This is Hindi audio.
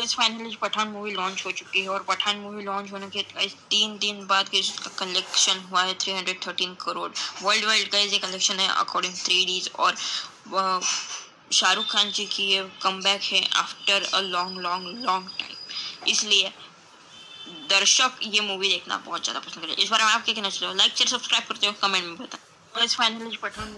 Guys finally Pathaan movie launch हो चुकी है और पठान मूवी लॉन्च होने के गाइस तीन दिन बाद गाइस इसका कलेक्शन हुआ है 313 करोड़ वर्ल्ड वाइड गाइस ये कलेक्शन है अकॉर्डिंग थ्री डीज और शाहरुख खान जी की ये कम है after a long long long time इसलिए दर्शक ये मूवी देखना बहुत ज़्यादा पसंद करें। इस बारे में आप क्या कहना चाहते हो? लाइक शेयर सब्सक्राइब करते हो कमेंट में बताएँ। फाइनली पठान